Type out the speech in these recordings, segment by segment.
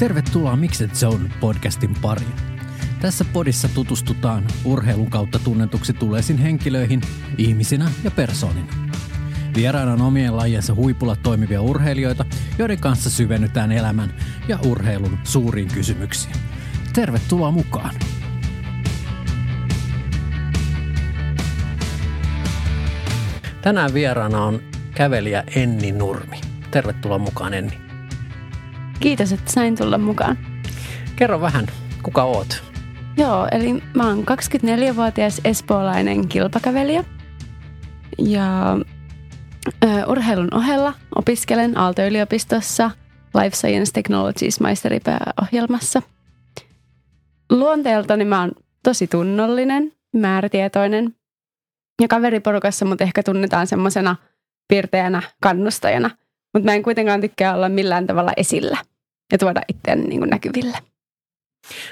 Tervetuloa Mixed Zone podcastin pariin. Tässä podissa tutustutaan urheilun kautta tunnetuksi tuleisiin henkilöihin ihmisinä ja persoonina. Vieraana on omien lajiensa huipulla toimivia urheilijoita, joiden kanssa syvennytään elämän ja urheilun suuriin kysymyksiin. Tervetuloa mukaan! Tänään vieraana on kävelijä Enni Nurmi. Tervetuloa mukaan Enni. Kiitos, että sain tulla mukaan. Kerro vähän, kuka oot? Joo, eli mä oon 24-vuotias espoolainen kilpakävelijä. Ja ö, urheilun ohella opiskelen Aalto-yliopistossa Life Science Technologies maisteripääohjelmassa. Luonteeltani mä oon tosi tunnollinen, määrätietoinen ja kaveriporukassa mut ehkä tunnetaan semmoisena pirteänä kannustajana, mutta mä en kuitenkaan tykkää olla millään tavalla esillä ja tuoda itseäni niin näkyville.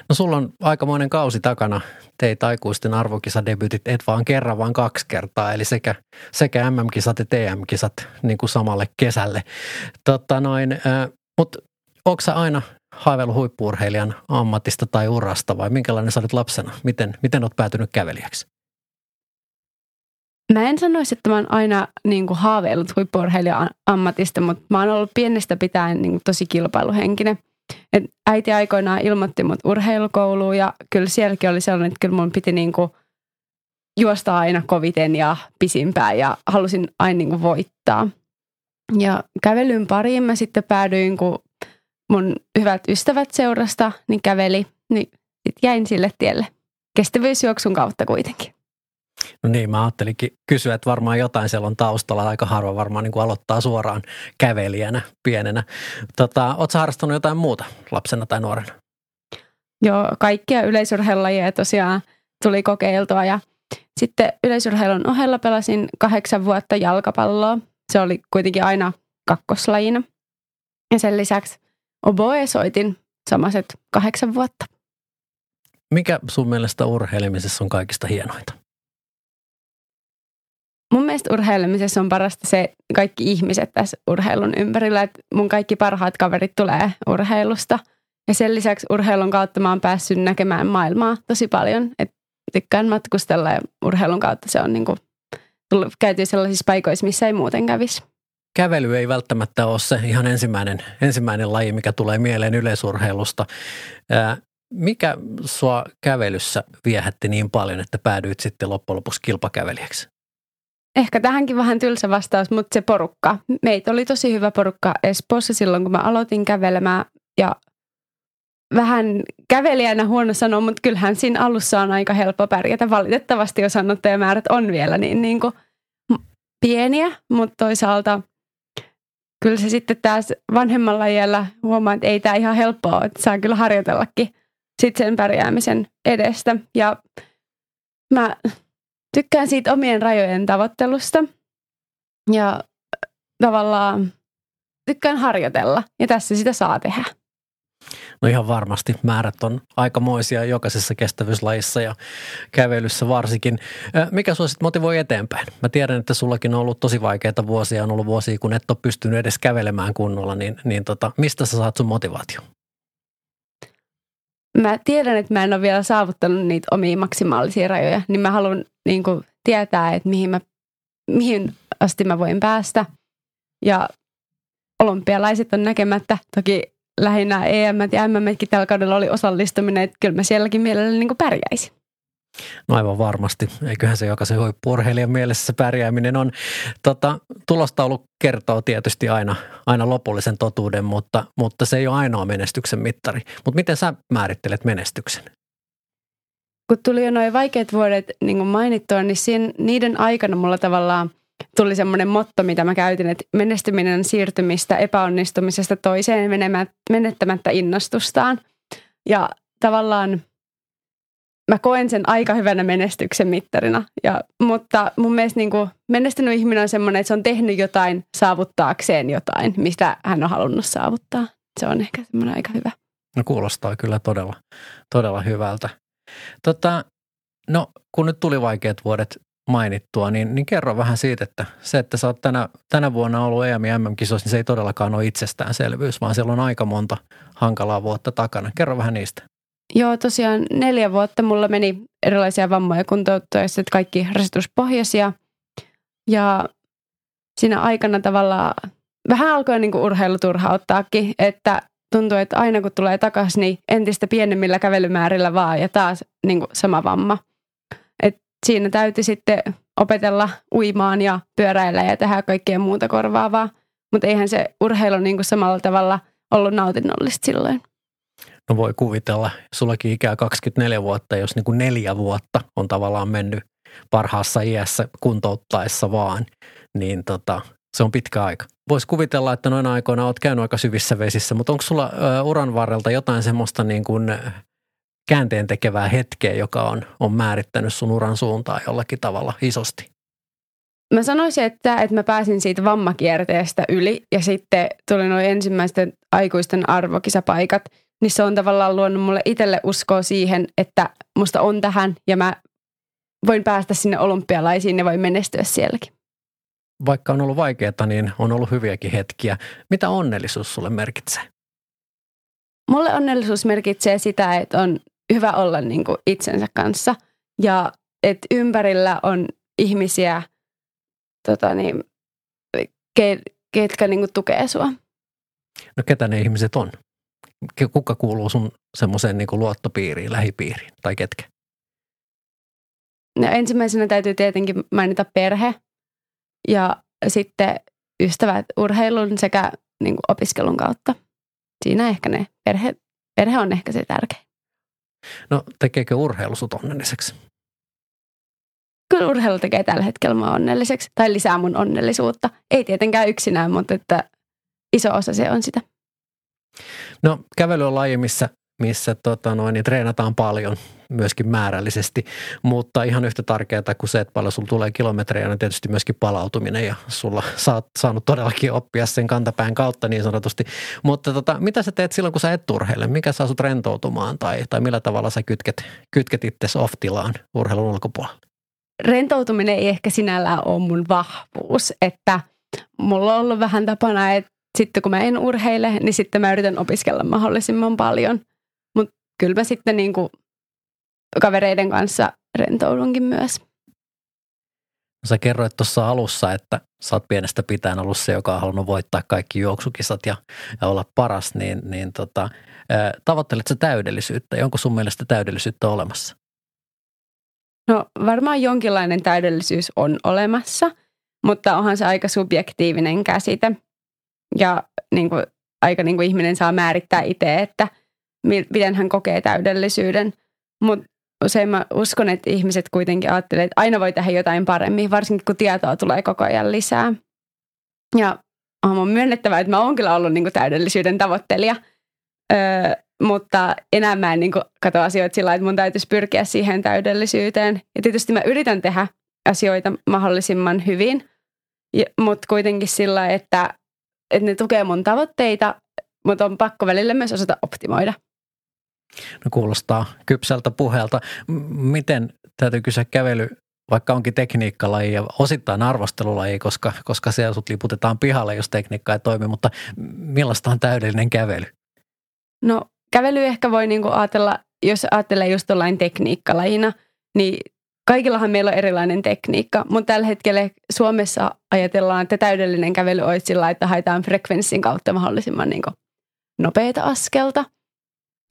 No sulla on aikamoinen kausi takana. Teit aikuisten arvokisadebytit et vaan kerran, vaan kaksi kertaa, eli sekä, sekä MM-kisat että TM-kisat niin kuin samalle kesälle. Totta noin, äh, mutta onko sä aina haaveillut huippuurheilijan ammatista tai urasta vai minkälainen sä olit lapsena? Miten, miten oot päätynyt kävelijäksi? Mä en sanoisi, että mä oon aina niin kuin haaveillut huippuurheilijan ammatista, mutta mä oon ollut pienestä pitäen niin kuin tosi kilpailuhenkinen. Et äiti aikoinaan ilmoitti mut urheilukouluun ja kyllä sielläkin oli sellainen, että kyllä mun piti niin kuin juosta aina koviten ja pisimpään ja halusin aina niin kuin voittaa. Ja kävelyn pariin mä sitten päädyin, kun mun hyvät ystävät seurasta niin käveli, niin sitten jäin sille tielle kestävyysjuoksun kautta kuitenkin. No niin, mä ajattelinkin kysyä, että varmaan jotain siellä on taustalla. Aika harva varmaan niin kuin aloittaa suoraan kävelijänä pienenä. Tota, Oletko harrastanut jotain muuta lapsena tai nuorena? Joo, kaikkia yleisurheilulajia tosiaan tuli kokeiltua ja sitten yleisurheilun ohella pelasin kahdeksan vuotta jalkapalloa. Se oli kuitenkin aina kakkoslajina. Ja sen lisäksi oboe soitin samaset kahdeksan vuotta. Mikä sun mielestä urheilemisessa on kaikista hienointa? Mun mielestä urheilemisessa on parasta se kaikki ihmiset tässä urheilun ympärillä, että mun kaikki parhaat kaverit tulee urheilusta. Ja sen lisäksi urheilun kautta mä oon päässyt näkemään maailmaa tosi paljon. Et tykkään matkustella ja urheilun kautta se on niinku tullut käyty sellaisissa paikoissa, missä ei muuten kävisi. Kävely ei välttämättä ole se ihan ensimmäinen, ensimmäinen laji, mikä tulee mieleen yleisurheilusta. Ää, mikä sua kävelyssä viehätti niin paljon, että päädyit sitten loppujen lopuksi kilpakävelijäksi? Ehkä tähänkin vähän tylsä vastaus, mutta se porukka. Meitä oli tosi hyvä porukka Espoossa silloin, kun mä aloitin kävelemään ja vähän kävelijänä huono sanoa, mutta kyllähän siinä alussa on aika helppo pärjätä. Valitettavasti osanottajamäärät on vielä niin, niin kuin pieniä, mutta toisaalta kyllä se sitten taas vanhemmalla iällä huomaa, että ei tämä ihan helppoa, että saa kyllä harjoitellakin sitten sen pärjäämisen edestä. Ja mä tykkään siitä omien rajojen tavoittelusta ja tavallaan tykkään harjoitella ja tässä sitä saa tehdä. No ihan varmasti. Määrät on aikamoisia jokaisessa kestävyyslajissa ja kävelyssä varsinkin. Mikä sinua sitten motivoi eteenpäin? Mä tiedän, että sullakin on ollut tosi vaikeita vuosia. On ollut vuosia, kun et ole pystynyt edes kävelemään kunnolla. Niin, niin tota, mistä sä saat sun motivaatio? Mä tiedän, että mä en ole vielä saavuttanut niitä omia maksimaalisia rajoja. Niin mä haluan niin kuin tietää, että mihin, mä, mihin asti mä voin päästä. Ja olympialaiset on näkemättä. Toki lähinnä EM ja MM tällä kaudella oli osallistuminen, että kyllä mä sielläkin mielellä niin pärjäisin. No aivan varmasti. Eiköhän se jokaisen huippuurheilijan mielessä se pärjääminen on. Tota, tulostaulu kertoo tietysti aina, aina lopullisen totuuden, mutta, mutta se ei ole ainoa menestyksen mittari. Mutta miten sä määrittelet menestyksen? Kun tuli jo noin vaikeat vuodet niin kuin mainittua, niin siinä, niiden aikana mulla tavallaan tuli semmoinen motto, mitä mä käytin, että menestyminen siirtymistä epäonnistumisesta toiseen menettämättä innostustaan. Ja tavallaan mä koen sen aika hyvänä menestyksen mittarina. Ja, mutta mun mielestä niin kuin menestynyt ihminen on semmoinen, että se on tehnyt jotain saavuttaakseen jotain, mistä hän on halunnut saavuttaa. Se on ehkä semmoinen aika hyvä. No kuulostaa kyllä todella, todella hyvältä. Tota, no kun nyt tuli vaikeat vuodet, mainittua, niin, niin kerro vähän siitä, että se, että sä oot tänä, tänä vuonna ollut EM- ja MM-kisoissa, niin se ei todellakaan ole itsestäänselvyys, vaan siellä on aika monta hankalaa vuotta takana. Kerro vähän niistä. Joo, tosiaan neljä vuotta mulla meni erilaisia vammoja kuntouttuessa, että kaikki rasituspohjaisia. Ja siinä aikana tavallaan vähän alkoi niin urheilu turhauttaakin, että tuntuu, että aina kun tulee takaisin, niin entistä pienemmillä kävelymäärillä vaan ja taas niin sama vamma. Et siinä täytyy sitten opetella uimaan ja pyöräillä ja tehdä kaikkea muuta korvaavaa. Mutta eihän se urheilu niin samalla tavalla ollut nautinnollista silloin. No voi kuvitella, sullakin ikää 24 vuotta, jos niin kuin neljä vuotta on tavallaan mennyt parhaassa iässä kuntouttaessa vaan, niin tota, se on pitkä aika. Voisi kuvitella, että noina aikoina olet käynyt aika syvissä vesissä, mutta onko sulla ö, uran varrelta jotain semmoista niin kuin käänteen tekevää hetkeä, joka on, on määrittänyt sun uran suuntaa jollakin tavalla isosti? Mä sanoisin, että, että mä pääsin siitä vammakierteestä yli ja sitten tuli noin ensimmäisten aikuisten arvokisapaikat, niin se on tavallaan luonut mulle itselle uskoa siihen, että musta on tähän ja mä voin päästä sinne olympialaisiin ja voin menestyä sielläkin vaikka on ollut vaikeaa, niin on ollut hyviäkin hetkiä. Mitä onnellisuus sulle merkitsee? Mulle onnellisuus merkitsee sitä, että on hyvä olla niin kuin itsensä kanssa ja että ympärillä on ihmisiä, tota niin, ke, ketkä niin kuin tukee sua. No ketä ne ihmiset on? Kuka kuuluu sun semmoiseen niin luottopiiriin, lähipiiriin tai ketkä? No ensimmäisenä täytyy tietenkin mainita perhe, ja sitten ystävät urheilun sekä niin kuin opiskelun kautta. Siinä ehkä ne perhe, perhe on ehkä se tärkein. No tekeekö urheilu sut onnelliseksi? Kyllä urheilu tekee tällä hetkellä mua onnelliseksi tai lisää mun onnellisuutta. Ei tietenkään yksinään, mutta että iso osa se on sitä. No kävely on laji, missä missä tota noin, niin treenataan paljon myöskin määrällisesti, mutta ihan yhtä tärkeää kuin se, että paljon sulla tulee kilometrejä, on tietysti myöskin palautuminen ja sulla oot saanut todellakin oppia sen kantapään kautta niin sanotusti. Mutta tota, mitä sä teet silloin, kun sä et turheile? Mikä saa sut rentoutumaan tai, tai millä tavalla sä kytket, kytket itse off-tilaan urheilun ulkopuolella? Rentoutuminen ei ehkä sinällään ole mun vahvuus, että mulla on ollut vähän tapana, että sitten kun mä en urheile, niin sitten mä yritän opiskella mahdollisimman paljon – kyllä mä sitten niin kuin kavereiden kanssa rentoudunkin myös. Sä kerroit tuossa alussa, että sä oot pienestä pitäen ollut se, joka on halunnut voittaa kaikki juoksukisat ja, ja olla paras, niin, niin tota, tavoittelet sä täydellisyyttä ja onko sun mielestä täydellisyyttä olemassa? No varmaan jonkinlainen täydellisyys on olemassa, mutta onhan se aika subjektiivinen käsite. Ja niin kuin, aika niin kuin ihminen saa määrittää itse, että – miten hän kokee täydellisyyden. Mutta usein mä uskon, että ihmiset kuitenkin ajattelee, että aina voi tehdä jotain paremmin, varsinkin kun tietoa tulee koko ajan lisää. Ja on myönnettävä, että mä oon kyllä ollut niin täydellisyyden tavoittelija, öö, mutta enää mä en niin katso asioita sillä että mun täytyisi pyrkiä siihen täydellisyyteen. Ja tietysti mä yritän tehdä asioita mahdollisimman hyvin, mutta kuitenkin sillä että, että ne tukee mun tavoitteita, mutta on pakko välillä myös osata optimoida. No kuulostaa kypsältä puheelta. Miten täytyy kysyä kävely, vaikka onkin tekniikkalaji ja osittain arvostelulaji, koska, koska siellä sut liputetaan pihalle, jos tekniikka ei toimi, mutta millaista on täydellinen kävely? No kävely ehkä voi niinku ajatella, jos ajattelee just jollain tekniikkalajina, niin kaikillahan meillä on erilainen tekniikka, mutta tällä hetkellä Suomessa ajatellaan, että täydellinen kävely olisi sillä, että haetaan frekvenssin kautta mahdollisimman niin nopeita askelta –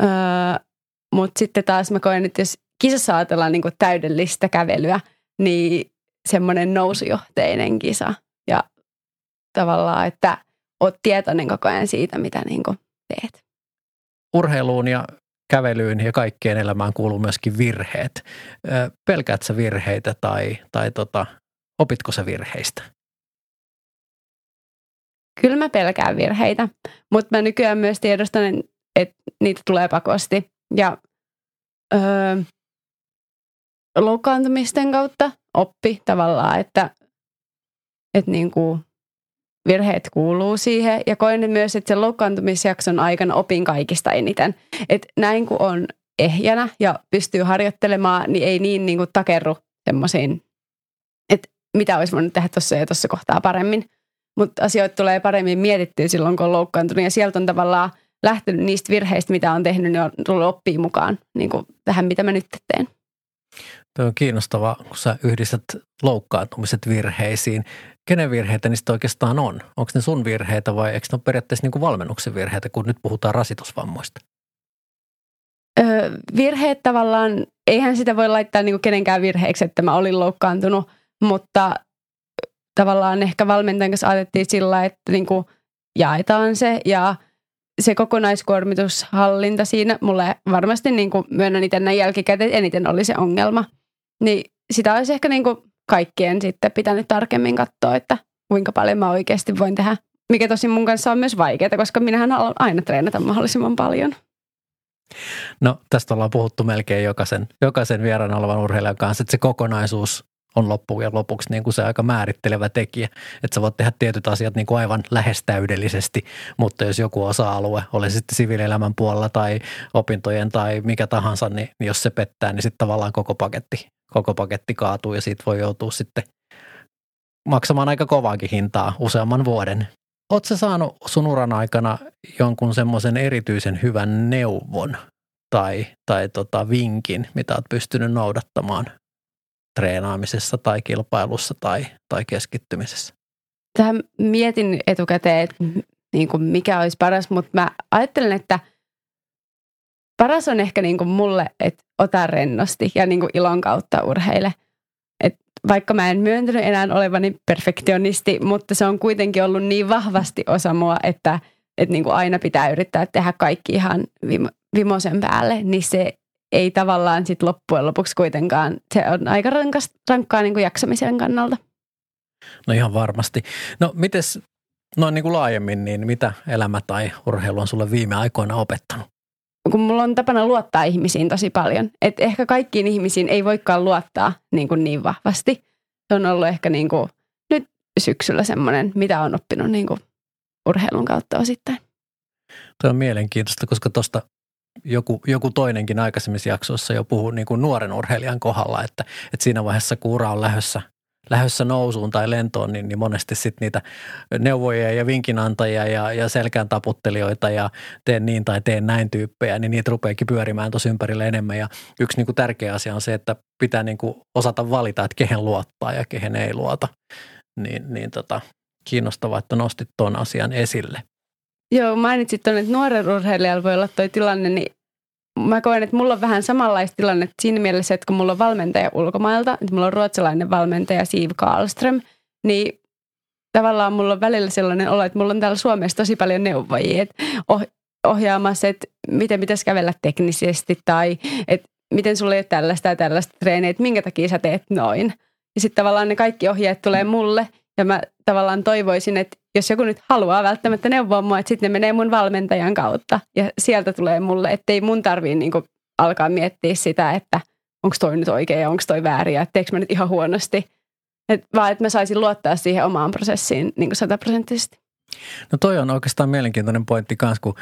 Öö, Mutta sitten taas mä koen, että jos kisassa ajatellaan niin täydellistä kävelyä, niin semmoinen nousujohteinen kisa. Ja tavallaan, että oot tietoinen koko ajan siitä, mitä niin teet. Urheiluun ja kävelyyn ja kaikkeen elämään kuuluu myöskin virheet. Pelkäät sä virheitä tai, tai tota, opitko sä virheistä? Kyllä mä pelkään virheitä, mutta mä nykyään myös tiedostan, niitä tulee pakosti. Ja öö, loukkaantumisten kautta oppi tavallaan, että, että niin kuin virheet kuuluu siihen. Ja koin myös, että sen loukkaantumisjakson aikana opin kaikista eniten. Että näin kun on ehjänä ja pystyy harjoittelemaan, niin ei niin, niin kuin takerru semmoisiin mitä olisi voinut tehdä tuossa ja tuossa kohtaa paremmin. Mutta asioita tulee paremmin mietittyä silloin, kun on loukkaantunut ja sieltä on tavallaan lähtenyt niistä virheistä, mitä on tehnyt, niin on tullut oppia mukaan niin kuin tähän, mitä mä nyt teen. Tuo on kiinnostavaa, kun sä yhdistät loukkaantumiset virheisiin. Kenen virheitä niistä oikeastaan on? Onko ne sun virheitä vai eikö ne ole periaatteessa niin kuin valmennuksen virheitä, kun nyt puhutaan rasitusvammoista? Öö, virheet tavallaan, eihän sitä voi laittaa niin kuin kenenkään virheeksi, että mä olin loukkaantunut, mutta tavallaan ehkä valmentajan kanssa ajatettiin sillä, että niin kuin jaetaan se ja se kokonaiskuormitushallinta siinä mulle varmasti niin kuin myönnän itse näin jälkikäteen eniten oli se ongelma. Niin sitä olisi ehkä niin kuin kaikkien sitten pitänyt tarkemmin katsoa, että kuinka paljon mä oikeasti voin tehdä. Mikä tosi mun kanssa on myös vaikeaa, koska minähän haluan aina treenata mahdollisimman paljon. No tästä ollaan puhuttu melkein jokaisen, jokaisen vieraan olevan urheilijan kanssa, että se kokonaisuus on loppujen lopuksi niin kuin se aika määrittelevä tekijä. Että sä voit tehdä tietyt asiat niin kuin aivan lähes täydellisesti, mutta jos joku osa-alue, oli sitten siviilielämän puolella tai opintojen tai mikä tahansa, niin, niin jos se pettää, niin sitten tavallaan koko paketti, koko paketti kaatuu ja siitä voi joutua sitten maksamaan aika kovaakin hintaa useamman vuoden. Oletko saanut sun uran aikana jonkun semmoisen erityisen hyvän neuvon tai, tai tota vinkin, mitä olet pystynyt noudattamaan treenaamisessa tai kilpailussa tai, tai keskittymisessä? Tähän mietin etukäteen, että niin kuin mikä olisi paras, mutta mä ajattelen, että paras on ehkä niin kuin mulle, että ota rennosti ja niin kuin ilon kautta urheile. Et vaikka mä en myöntänyt enää olevani perfektionisti, mutta se on kuitenkin ollut niin vahvasti osa mua, että, että niin kuin aina pitää yrittää tehdä kaikki ihan vimosen päälle, niin se ei tavallaan sit loppujen lopuksi kuitenkaan, se on aika rankas, rankkaa niin kuin jaksamisen kannalta. No ihan varmasti. No mites noin niin kuin laajemmin, niin mitä elämä tai urheilu on sulle viime aikoina opettanut? Kun mulla on tapana luottaa ihmisiin tosi paljon. Että ehkä kaikkiin ihmisiin ei voikaan luottaa niin, kuin niin vahvasti. Se on ollut ehkä niin kuin nyt syksyllä semmoinen, mitä on oppinut niin kuin urheilun kautta osittain. Tuo on mielenkiintoista, koska tuosta joku, joku toinenkin aikaisemmissa jaksoissa jo puhuu niin kuin nuoren urheilijan kohdalla, että, että siinä vaiheessa kun ura on lähdössä, lähdössä nousuun tai lentoon, niin, niin monesti sitten niitä neuvoja ja vinkinantajia ja, ja selkään taputtelijoita ja teen niin tai teen näin tyyppejä, niin niitä rupeekin pyörimään tosi ympärille enemmän. Ja yksi niin kuin tärkeä asia on se, että pitää niin kuin osata valita, että kehen luottaa ja kehen ei luota. Niin, niin tota, kiinnostavaa, että nostit tuon asian esille. Joo, mainitsit tuonne, että nuoren urheilijalla voi olla toi tilanne, niin mä koen, että mulla on vähän samanlaista tilanne siinä mielessä, että kun mulla on valmentaja ulkomailta, että mulla on ruotsalainen valmentaja Siv Karlström, niin tavallaan mulla on välillä sellainen olo, että mulla on täällä Suomessa tosi paljon neuvojia, että ohjaamassa, että miten pitäisi kävellä teknisesti tai että miten sulla ei ole tällaista ja tällaista treeniä, että minkä takia sä teet noin. Ja sitten tavallaan ne kaikki ohjeet tulee mulle ja mä tavallaan toivoisin, että jos joku nyt haluaa välttämättä neuvoa mua, että sitten ne menee mun valmentajan kautta ja sieltä tulee mulle, ettei mun tarvii niinku alkaa miettiä sitä, että onko toi nyt oikein ja onko toi väärin ja teekö mä nyt ihan huonosti. Et vaan että mä saisin luottaa siihen omaan prosessiin niin sataprosenttisesti. No toi on oikeastaan mielenkiintoinen pointti kanssa, kun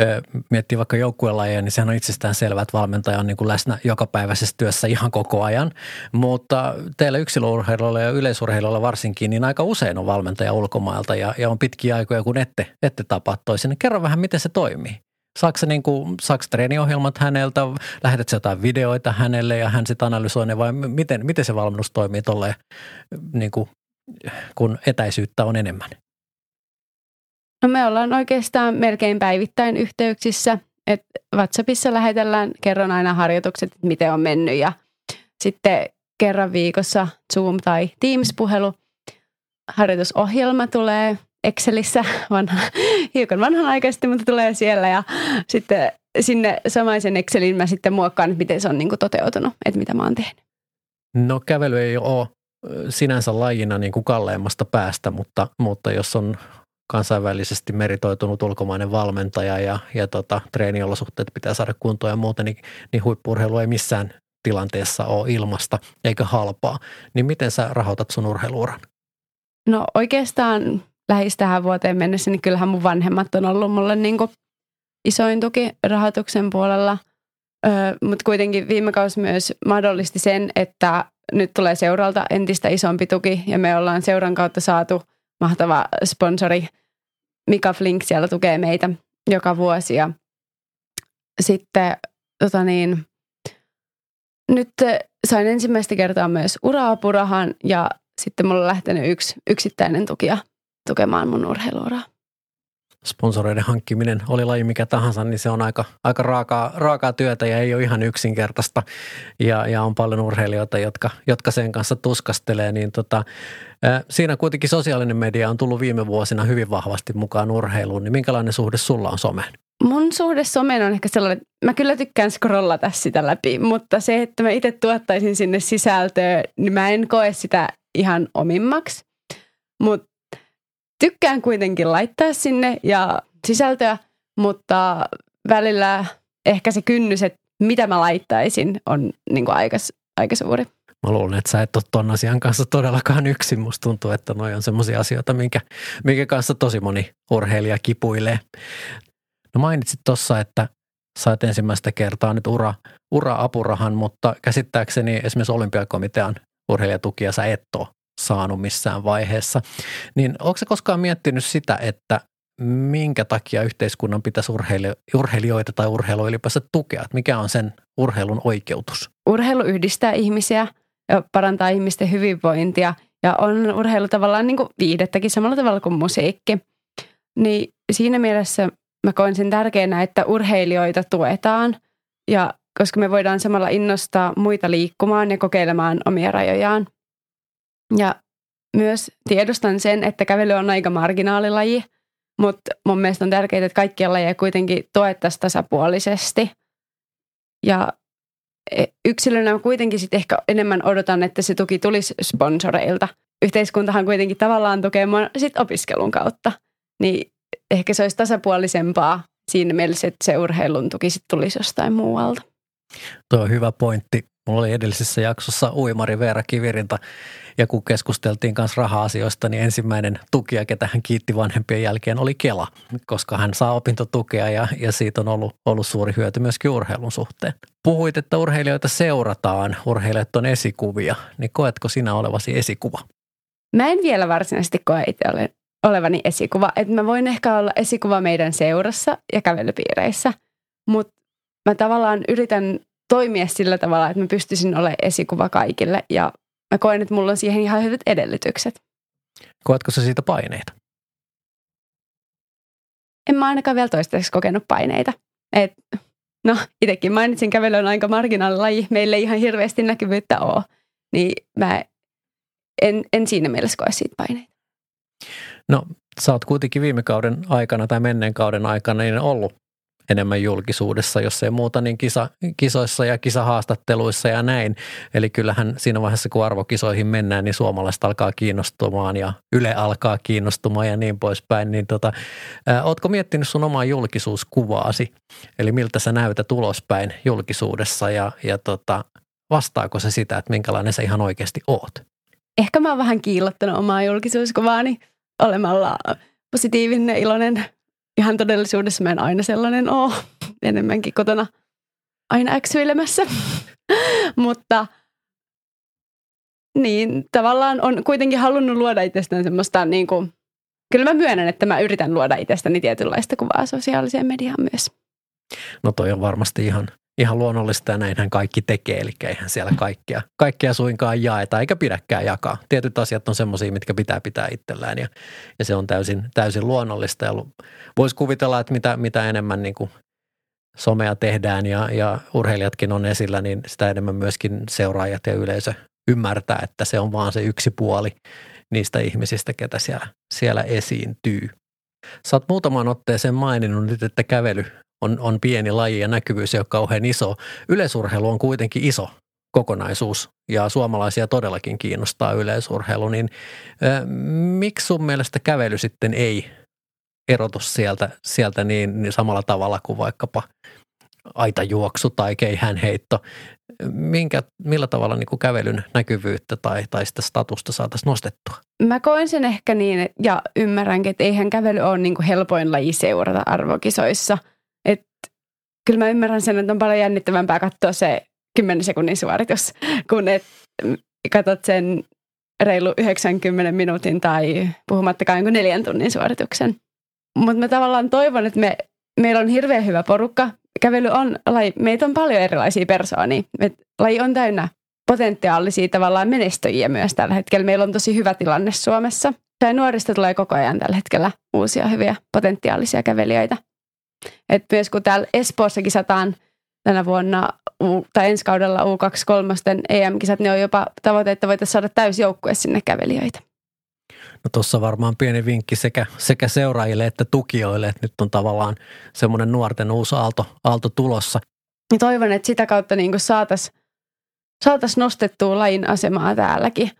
ö, miettii vaikka joukkuelajeja, niin sehän on itsestään selvä, että valmentaja on niin kuin läsnä jokapäiväisessä työssä ihan koko ajan. Mutta teillä yksilöurheilulla ja yleisurheilulla varsinkin, niin aika usein on valmentaja ulkomailta ja, ja on pitkiä aikoja, kun ette, ette tapaa toisen. Kerro vähän, miten se toimii. Saako, niin kuin, treeniohjelmat häneltä, lähetätkö jotain videoita hänelle ja hän sitten analysoi ne vai miten, miten se valmennus toimii tolleen, niin kuin, kun etäisyyttä on enemmän? No me ollaan oikeastaan melkein päivittäin yhteyksissä. Et WhatsAppissa lähetellään, kerron aina harjoitukset, että miten on mennyt ja sitten kerran viikossa Zoom- tai Teams-puhelu. Harjoitusohjelma tulee Excelissä, vanha, hiukan vanhanaikaisesti, mutta tulee siellä ja sitten sinne samaisen Excelin mä sitten muokkaan, että miten se on niin kuin toteutunut, että mitä mä oon tehnyt. No kävely ei ole sinänsä lajina niin kuin kalleimmasta päästä, mutta, mutta jos on kansainvälisesti meritoitunut ulkomainen valmentaja ja, ja tota, treeniolosuhteet pitää saada kuntoon ja muuta, niin, niin huippurheilu ei missään tilanteessa ole ilmasta eikä halpaa. Niin miten sä rahoitat sun urheiluuran? No oikeastaan lähes tähän vuoteen mennessä, niin kyllähän mun vanhemmat on ollut mulle niin kuin isoin tuki rahoituksen puolella. Öö, Mutta kuitenkin viime kausi myös mahdollisti sen, että nyt tulee seuralta entistä isompi tuki ja me ollaan seuran kautta saatu mahtava sponsori. Mika Flink siellä tukee meitä joka vuosi ja sitten tota niin, nyt sain ensimmäistä kertaa myös uraapurahan ja sitten mulla on lähtenyt yksi yksittäinen tukija tukemaan mun urheiluuraa sponsoreiden hankkiminen, oli laji mikä tahansa, niin se on aika, aika raakaa, raakaa työtä ja ei ole ihan yksinkertaista. Ja, ja on paljon urheilijoita, jotka, jotka sen kanssa tuskastelee. Niin tota, siinä kuitenkin sosiaalinen media on tullut viime vuosina hyvin vahvasti mukaan urheiluun. Niin minkälainen suhde sulla on someen? Mun suhde someen on ehkä sellainen, että mä kyllä tykkään scrollata sitä läpi, mutta se, että mä itse tuottaisin sinne sisältöä, niin mä en koe sitä ihan omimmaksi. Mutta tykkään kuitenkin laittaa sinne ja sisältöä, mutta välillä ehkä se kynnys, että mitä mä laittaisin, on niin kuin aika, aika suuri. Mä luulen, että sä et ole ton asian kanssa todellakaan yksin. Musta tuntuu, että noi on semmoisia asioita, minkä, minkä kanssa tosi moni urheilija kipuilee. No mainitsit tuossa, että sait ensimmäistä kertaa nyt ura, ura-apurahan, mutta käsittääkseni esimerkiksi olympiakomitean urheilijatukia sä et ole saanut missään vaiheessa. Niin onko se koskaan miettinyt sitä, että minkä takia yhteiskunnan pitäisi urheilijoita tai urheilua ylipäänsä tukea? Että mikä on sen urheilun oikeutus? Urheilu yhdistää ihmisiä ja parantaa ihmisten hyvinvointia ja on urheilu tavallaan niin kuin viihdettäkin samalla tavalla kuin musiikki. Niin siinä mielessä mä koen sen tärkeänä, että urheilijoita tuetaan ja koska me voidaan samalla innostaa muita liikkumaan ja kokeilemaan omia rajojaan. Ja myös tiedostan sen, että kävely on aika marginaalilaji, mutta mun mielestä on tärkeää, että kaikkia lajeja kuitenkin tuettaisiin tasapuolisesti. Ja e, yksilönä kuitenkin sitten ehkä enemmän odotan, että se tuki tulisi sponsoreilta. Yhteiskuntahan kuitenkin tavallaan tukee sit opiskelun kautta. Niin ehkä se olisi tasapuolisempaa siinä mielessä, että se urheilun tuki sitten tulisi jostain muualta. Tuo on hyvä pointti. Mulla oli edellisessä jaksossa uimari Veera Kivirinta ja kun keskusteltiin kanssa raha-asioista, niin ensimmäinen tukija, ketä hän kiitti vanhempien jälkeen, oli Kela, koska hän saa opintotukea ja, ja siitä on ollut, ollut suuri hyöty myöskin urheilun suhteen. Puhuit, että urheilijoita seurataan, urheilijat on esikuvia, niin koetko sinä olevasi esikuva? Mä en vielä varsinaisesti koe itse olevani esikuva. Että mä voin ehkä olla esikuva meidän seurassa ja kävelypiireissä, mutta mä tavallaan yritän toimia sillä tavalla, että mä pystyisin olemaan esikuva kaikille ja mä koen, että mulla on siihen ihan hyvät edellytykset. Koetko sä siitä paineita? En mä ainakaan vielä toistaiseksi kokenut paineita. Et, no, itsekin mainitsin, kävely on aika marginaalilaji. Meillä ei ihan hirveästi näkyvyyttä ole. Niin mä en, en siinä mielessä koe siitä paineita. No, sä oot kuitenkin viime kauden aikana tai menneen kauden aikana niin ollut enemmän julkisuudessa, jos ei muuta, niin kisa, kisoissa ja kisahaastatteluissa ja näin. Eli kyllähän siinä vaiheessa, kun arvokisoihin mennään, niin suomalaiset alkaa kiinnostumaan ja Yle alkaa kiinnostumaan ja niin poispäin. Niin tota, ää, ootko miettinyt sun omaa julkisuuskuvaasi? Eli miltä sä näytät ulospäin julkisuudessa ja, ja tota, vastaako se sitä, että minkälainen sä ihan oikeasti oot? Ehkä mä oon vähän kiillottanut omaa julkisuuskuvaani olemalla positiivinen, iloinen, ihan todellisuudessa mä en aina sellainen ole. Enemmänkin kotona aina äksyilemässä. Mutta niin, tavallaan on kuitenkin halunnut luoda itsestään semmoista niin kuin, kyllä mä myönnän, että mä yritän luoda itsestäni tietynlaista kuvaa sosiaaliseen mediaan myös. No toi on varmasti ihan ihan luonnollista ja näinhän kaikki tekee, eli eihän siellä kaikkea, kaikkea suinkaan jaeta eikä pidäkään jakaa. Tietyt asiat on semmoisia, mitkä pitää pitää itsellään ja, ja se on täysin, täysin luonnollista voisi kuvitella, että mitä, mitä enemmän niin kuin somea tehdään ja, ja urheilijatkin on esillä, niin sitä enemmän myöskin seuraajat ja yleisö ymmärtää, että se on vaan se yksi puoli niistä ihmisistä, ketä siellä, siellä esiintyy. Sä oot muutamaan otteeseen maininnut nyt, että kävely on, on pieni laji ja näkyvyys ei ole kauhean iso. Yleisurheilu on kuitenkin iso kokonaisuus ja suomalaisia todellakin kiinnostaa yleisurheilu, niin ö, miksi sun mielestä kävely sitten ei erotu sieltä, sieltä niin, niin samalla tavalla kuin vaikkapa aitajuoksu tai keihänheitto? Minkä, millä tavalla niin kuin kävelyn näkyvyyttä tai, tai sitä statusta saataisiin nostettua? Mä koen sen ehkä niin ja ymmärränkin, että eihän kävely ole niin kuin helpoin laji seurata arvokisoissa – kyllä mä ymmärrän sen, että on paljon jännittävämpää katsoa se 10 sekunnin suoritus, kun et katsot sen reilu 90 minuutin tai puhumattakaan jonkun neljän tunnin suorituksen. Mutta mä tavallaan toivon, että me, meillä on hirveän hyvä porukka. Kävely on, laji, meitä on paljon erilaisia persoonia. Et laji on täynnä potentiaalisia tavallaan menestyjiä myös tällä hetkellä. Meillä on tosi hyvä tilanne Suomessa. Ja nuorista tulee koko ajan tällä hetkellä uusia hyviä potentiaalisia kävelijöitä. Et myös kun täällä Espoossa kisataan tänä vuonna tai ensi kaudella U23 EM-kisat, ne on jopa tavoite, että voitaisiin saada täysjoukkue sinne kävelijöitä. No tuossa varmaan pieni vinkki sekä, sekä seuraajille että tukijoille, että nyt on tavallaan semmoinen nuorten uusi aalto, aalto tulossa. Ja toivon, että sitä kautta niin saataisiin saatais nostettua lajin asemaa täälläkin.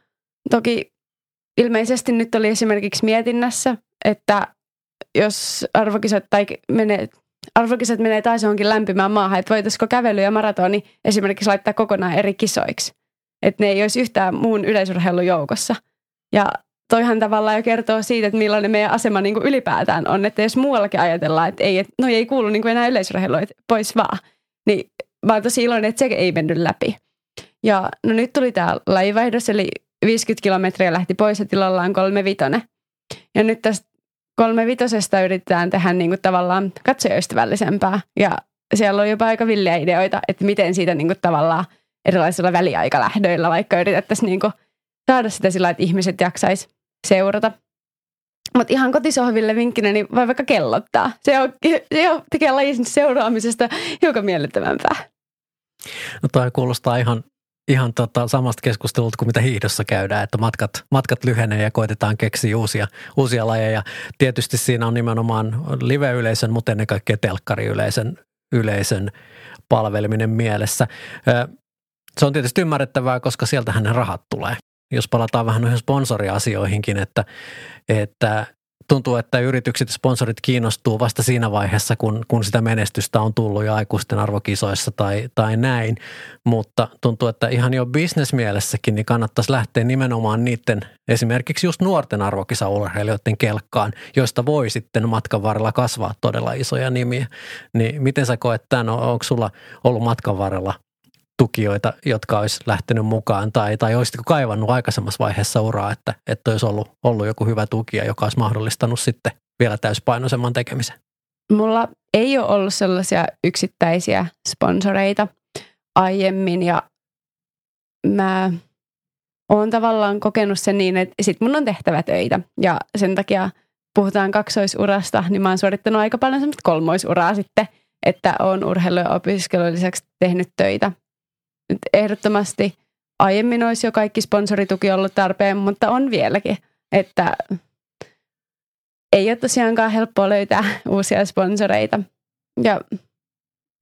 Toki ilmeisesti nyt oli esimerkiksi mietinnässä, että jos arvokisat tai menee, arvokisat menee taas johonkin lämpimään maahan, että voitaisiko kävely ja maratoni esimerkiksi laittaa kokonaan eri kisoiksi. Että ne ei olisi yhtään muun yleisurheilun joukossa. Ja toihan tavallaan jo kertoo siitä, että millainen meidän asema niin kuin ylipäätään on. Että jos muuallakin ajatellaan, että ei, että no ei kuulu niin kuin enää että pois vaan. Niin mä oon tosi iloinen, että se ei mennyt läpi. Ja no nyt tuli tämä lajivaihdos, eli 50 kilometriä lähti pois ja tilallaan kolme vitone. Ja nyt tästä kolme vitosesta yritetään tehdä niin kuin tavallaan katsojaystävällisempää. Ja siellä on jopa aika villiä ideoita, että miten siitä niin kuin tavallaan erilaisilla väliaikalähdöillä vaikka yritettäisiin niin kuin saada sitä sillä, että ihmiset jaksaisi seurata. Mutta ihan kotisohville vinkkinä, niin voi vaikka kellottaa. Se, on, se on, tekee lajin seuraamisesta hiukan miellyttävämpää. No toi kuulostaa ihan ihan tota samasta keskustelulta kuin mitä hiihdossa käydään, että matkat, matkat lyhenee ja koitetaan keksiä uusia, uusia lajeja. Tietysti siinä on nimenomaan live-yleisön, mutta ennen kaikkea telkkariyleisön yleisön palveleminen mielessä. Se on tietysti ymmärrettävää, koska sieltähän ne rahat tulee. Jos palataan vähän noihin sponsoriasioihinkin, että, että tuntuu, että yritykset ja sponsorit kiinnostuu vasta siinä vaiheessa, kun, kun sitä menestystä on tullut jo aikuisten arvokisoissa tai, tai näin. Mutta tuntuu, että ihan jo bisnesmielessäkin niin kannattaisi lähteä nimenomaan niiden esimerkiksi just nuorten arvokisaurheilijoiden kelkkaan, joista voi sitten matkan varrella kasvaa todella isoja nimiä. Niin miten sä koet tämän? Onko sulla ollut matkan varrella tukijoita, jotka olisi lähtenyt mukaan tai, tai olisitko kaivannut aikaisemmassa vaiheessa uraa, että, että olisi ollut, ollut joku hyvä tukija, joka olisi mahdollistanut sitten vielä täyspainoisemman tekemisen? Mulla ei ole ollut sellaisia yksittäisiä sponsoreita aiemmin ja mä oon tavallaan kokenut sen niin, että sit mun on tehtävä töitä ja sen takia puhutaan kaksoisurasta, niin mä oon suorittanut aika paljon semmoista kolmoisuraa sitten, että oon urheilu- ja opiskelun lisäksi tehnyt töitä ehdottomasti aiemmin olisi jo kaikki sponsorituki ollut tarpeen, mutta on vieläkin. Että ei ole tosiaankaan helppoa löytää uusia sponsoreita. Ja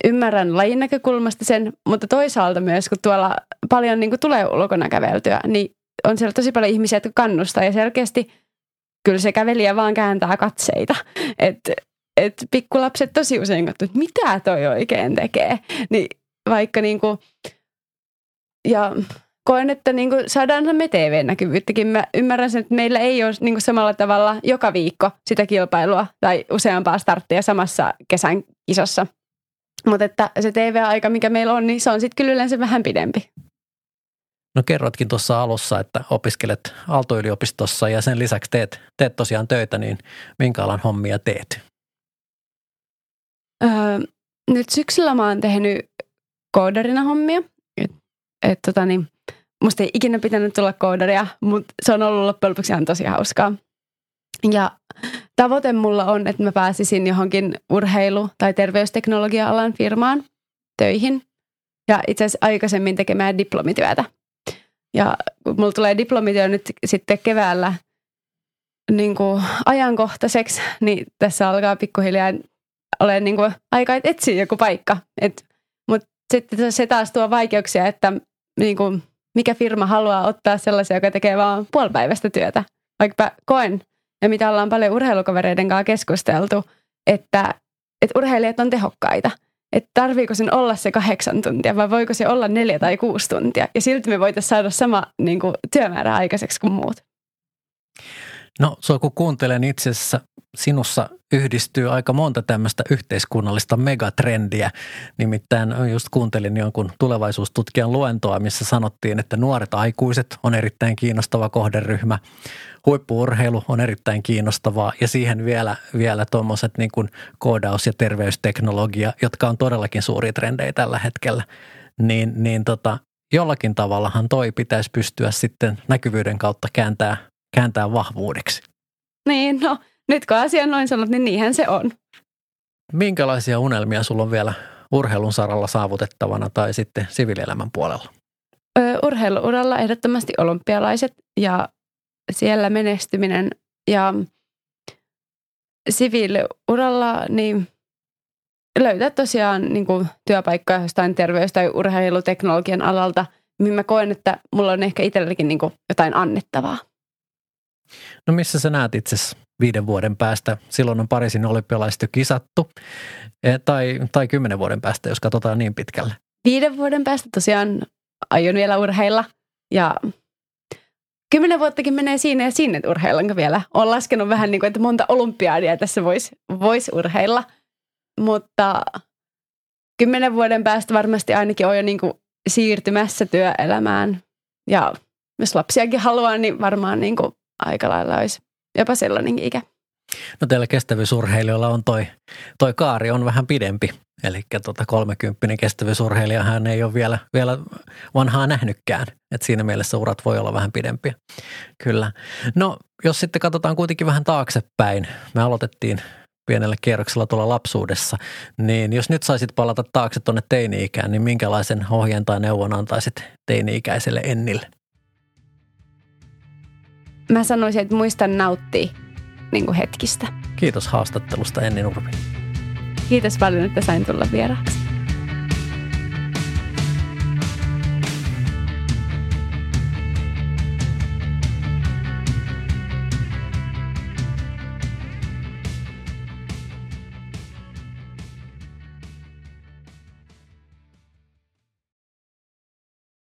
ymmärrän lajin näkökulmasta sen, mutta toisaalta myös, kun tuolla paljon niin kuin tulee ulkona käveltyä, niin on siellä tosi paljon ihmisiä, jotka kannustaa ja selkeästi kyllä se kävelijä vaan kääntää katseita. Että et pikkulapset tosi usein katsovat, että mitä toi oikein tekee. Niin vaikka niin kuin, ja koen, että niin kuin saadaan me TV-näkyvyyttäkin. Mä ymmärrän sen, että meillä ei ole niin kuin samalla tavalla joka viikko sitä kilpailua tai useampaa starttia samassa kesän kisassa. Mutta että se TV-aika, mikä meillä on, niin se on sitten kyllä yleensä vähän pidempi. No kerrotkin tuossa alussa, että opiskelet Aalto-yliopistossa ja sen lisäksi teet, teet tosiaan töitä, niin minkä alan hommia teet? Öö, nyt syksyllä mä oon tehnyt koodarina hommia – et tota niin, musta ei ikinä pitänyt tulla koodaria, mutta se on ollut loppujen lopuksi ihan tosi hauskaa. Ja tavoite mulla on, että mä pääsisin johonkin urheilu- tai terveysteknologia-alan firmaan töihin. Ja itse asiassa aikaisemmin tekemään diplomityötä. Ja mulla tulee diplomityö nyt sitten keväällä niin kuin ajankohtaiseksi, niin tässä alkaa pikkuhiljaa ole niin kuin aika, etsii joku paikka. Mutta sitten se taas tuo vaikeuksia, että niin kuin, mikä firma haluaa ottaa sellaisia, joka tekee vain puolipäiväistä työtä. Vaikka koen, ja mitä ollaan paljon urheilukavereiden kanssa keskusteltu, että, että urheilijat on tehokkaita. Että tarviiko sen olla se kahdeksan tuntia vai voiko se olla neljä tai kuusi tuntia. Ja silti me voitaisiin saada sama niin kuin, työmäärä aikaiseksi kuin muut. No sua kun kuuntelen itse asiassa, sinussa yhdistyy aika monta tämmöistä yhteiskunnallista megatrendiä. Nimittäin just kuuntelin jonkun tulevaisuustutkijan luentoa, missä sanottiin, että nuoret aikuiset on erittäin kiinnostava kohderyhmä. Huippuurheilu on erittäin kiinnostavaa ja siihen vielä, vielä tuommoiset niin kuin koodaus- ja terveysteknologia, jotka on todellakin suuria trendejä tällä hetkellä. Niin, niin tota, jollakin tavallahan toi pitäisi pystyä sitten näkyvyyden kautta kääntää kääntää vahvuudeksi. Niin, no nyt kun asia noin sanot, niin niinhän se on. Minkälaisia unelmia sulla on vielä urheilun saralla saavutettavana tai sitten siviilielämän puolella? Ö, urheiluuralla ehdottomasti olympialaiset ja siellä menestyminen ja siviiliuralla niin löytää tosiaan niin kuin työpaikkoja jostain terveys- tai urheiluteknologian alalta, mihin mä koen, että mulla on ehkä itselläkin niin kuin jotain annettavaa. No missä sä näet itse viiden vuoden päästä? Silloin on Pariisin olympialaiset jo kisattu. E, tai, tai kymmenen vuoden päästä, jos katsotaan niin pitkälle. Viiden vuoden päästä tosiaan aion vielä urheilla. Ja kymmenen vuottakin menee siinä ja sinne urheillanko vielä. Olen laskenut vähän niin kuin, että monta olympiaadia tässä voisi vois urheilla. Mutta kymmenen vuoden päästä varmasti ainakin on jo niin kuin siirtymässä työelämään. Ja jos lapsiakin haluaa, niin varmaan niin kuin aika lailla olisi jopa sellainen ikä. No teillä kestävyysurheilijoilla on toi, toi kaari on vähän pidempi. Eli tota 30 kestävyysurheilija hän ei ole vielä, vielä vanhaa nähnytkään. Et siinä mielessä urat voi olla vähän pidempiä. Kyllä. No jos sitten katsotaan kuitenkin vähän taaksepäin. Me aloitettiin pienellä kierroksella tuolla lapsuudessa, niin jos nyt saisit palata taakse tuonne teini-ikään, niin minkälaisen ohjeen tai neuvon antaisit teini-ikäiselle Ennille? Mä sanoisin, että muistan nauttia niin kuin hetkistä. Kiitos haastattelusta Enni Nurmi. Kiitos paljon, että sain tulla vieraaksi.